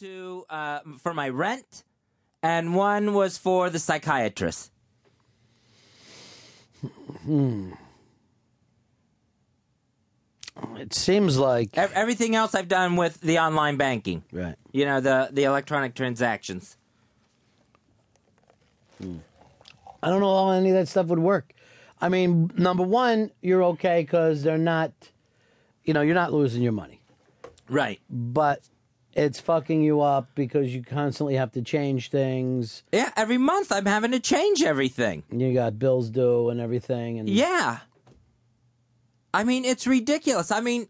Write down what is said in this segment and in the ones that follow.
to uh, for my rent, and one was for the psychiatrist. Hmm. It seems like Ev- everything else I've done with the online banking. Right. You know the the electronic transactions. I don't know how any of that stuff would work. I mean, number one, you're okay because they're not, you know, you're not losing your money. Right. But it's fucking you up because you constantly have to change things. Yeah, every month I'm having to change everything. You got bills due and everything. And Yeah. I mean, it's ridiculous. I mean,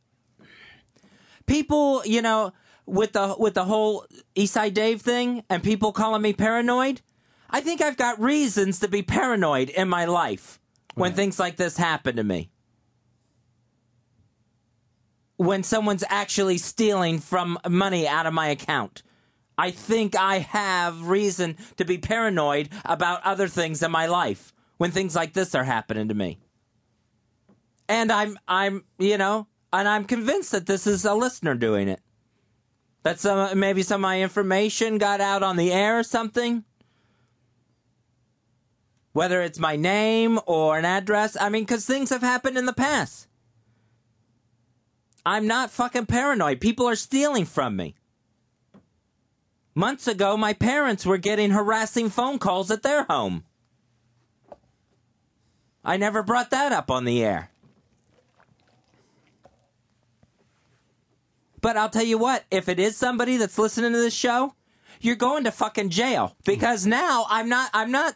people, you know, with the with the whole Eastside Dave thing and people calling me paranoid, I think I've got reasons to be paranoid in my life when things like this happen to me. When someone's actually stealing from money out of my account. I think I have reason to be paranoid about other things in my life when things like this are happening to me. And I'm I'm you know, and I'm convinced that this is a listener doing it. That some maybe some of my information got out on the air or something. Whether it's my name or an address, I mean, because things have happened in the past. I'm not fucking paranoid. People are stealing from me. Months ago, my parents were getting harassing phone calls at their home. I never brought that up on the air. But I'll tell you what, if it is somebody that's listening to this show, you're going to fucking jail because now I'm not I'm not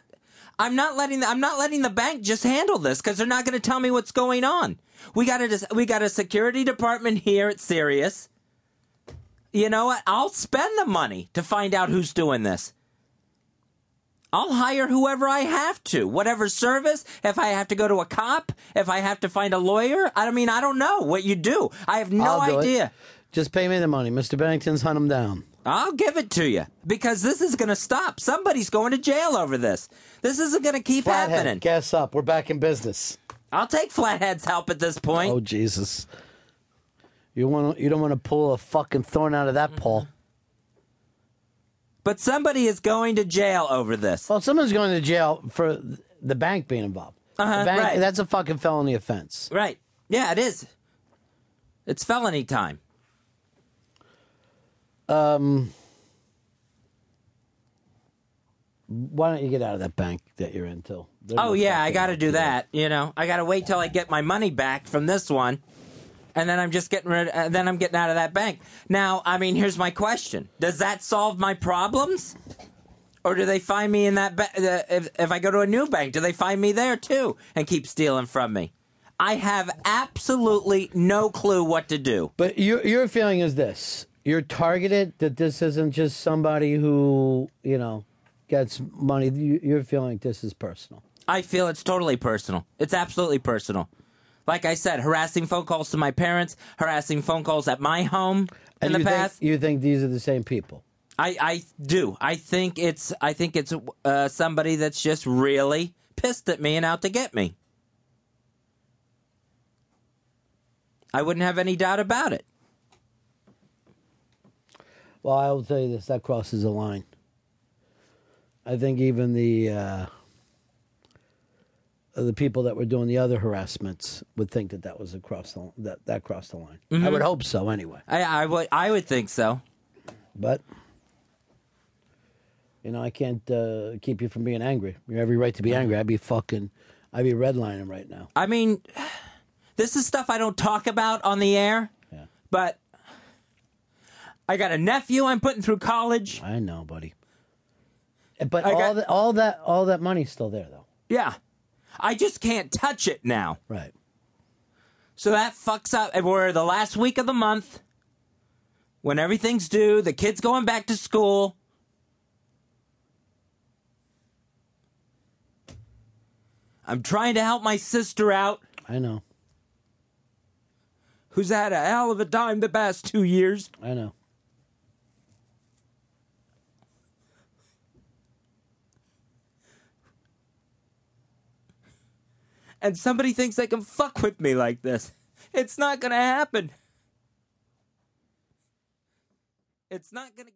I'm not letting the, I'm not letting the bank just handle this cuz they're not going to tell me what's going on. We got a we got a security department here at Sirius. You know what? I'll spend the money to find out who's doing this. I'll hire whoever I have to, whatever service. If I have to go to a cop, if I have to find a lawyer, I mean, I don't know what you do. I have no do it. Just pay me the money. Mr. Bennington's hunt him down. I'll give it to you because this is going to stop. Somebody's going to jail over this. This isn't going to keep Flathead, happening. gas up. We're back in business. I'll take Flathead's help at this point. Oh Jesus! You want you don't want to pull a fucking thorn out of that Paul. But somebody is going to jail over this. Well, someone's going to jail for the bank being involved. Uh-huh, bank, right. That's a fucking felony offense. Right. Yeah, it is. It's felony time. Um, why don't you get out of that bank that you're in till? Oh yeah, I got to do that. You know, I got to wait till I get my money back from this one, and then I'm just getting rid. Uh, then I'm getting out of that bank. Now, I mean, here's my question: Does that solve my problems, or do they find me in that? Ba- uh, if if I go to a new bank, do they find me there too and keep stealing from me? I have absolutely no clue what to do. But your your feeling is this: you're targeted. That this isn't just somebody who you know gets money. You, you're feeling this is personal. I feel it's totally personal. It's absolutely personal. Like I said, harassing phone calls to my parents, harassing phone calls at my home in And the you past. think you think these are the same people? I, I do. I think it's I think it's uh, somebody that's just really pissed at me and out to get me. I wouldn't have any doubt about it. Well, I will tell you this: that crosses a line. I think even the uh, the people that were doing the other harassments would think that that was across the that that crossed the line. I Mhm. would hope so, anyway. I, I would I would think so. But you know, I can't uh, keep you from being angry. You have every right to be angry. I'd be fucking, I'd be redlining right now. I mean, this is stuff I don't talk about on the air. Yeah. But I got a nephew I'm putting through college. I know, buddy. But I all got- that, all that, all that money's still there, though. Yeah. I just can't touch it now. Right. So that fucks up. And we're the last week of the month when everything's due, the kid's going back to school. I'm trying to help my sister out, I know. who's had a hell of a time the past two years. I know. And somebody thinks they can fuck with me like this. It's not gonna happen. It's not gonna.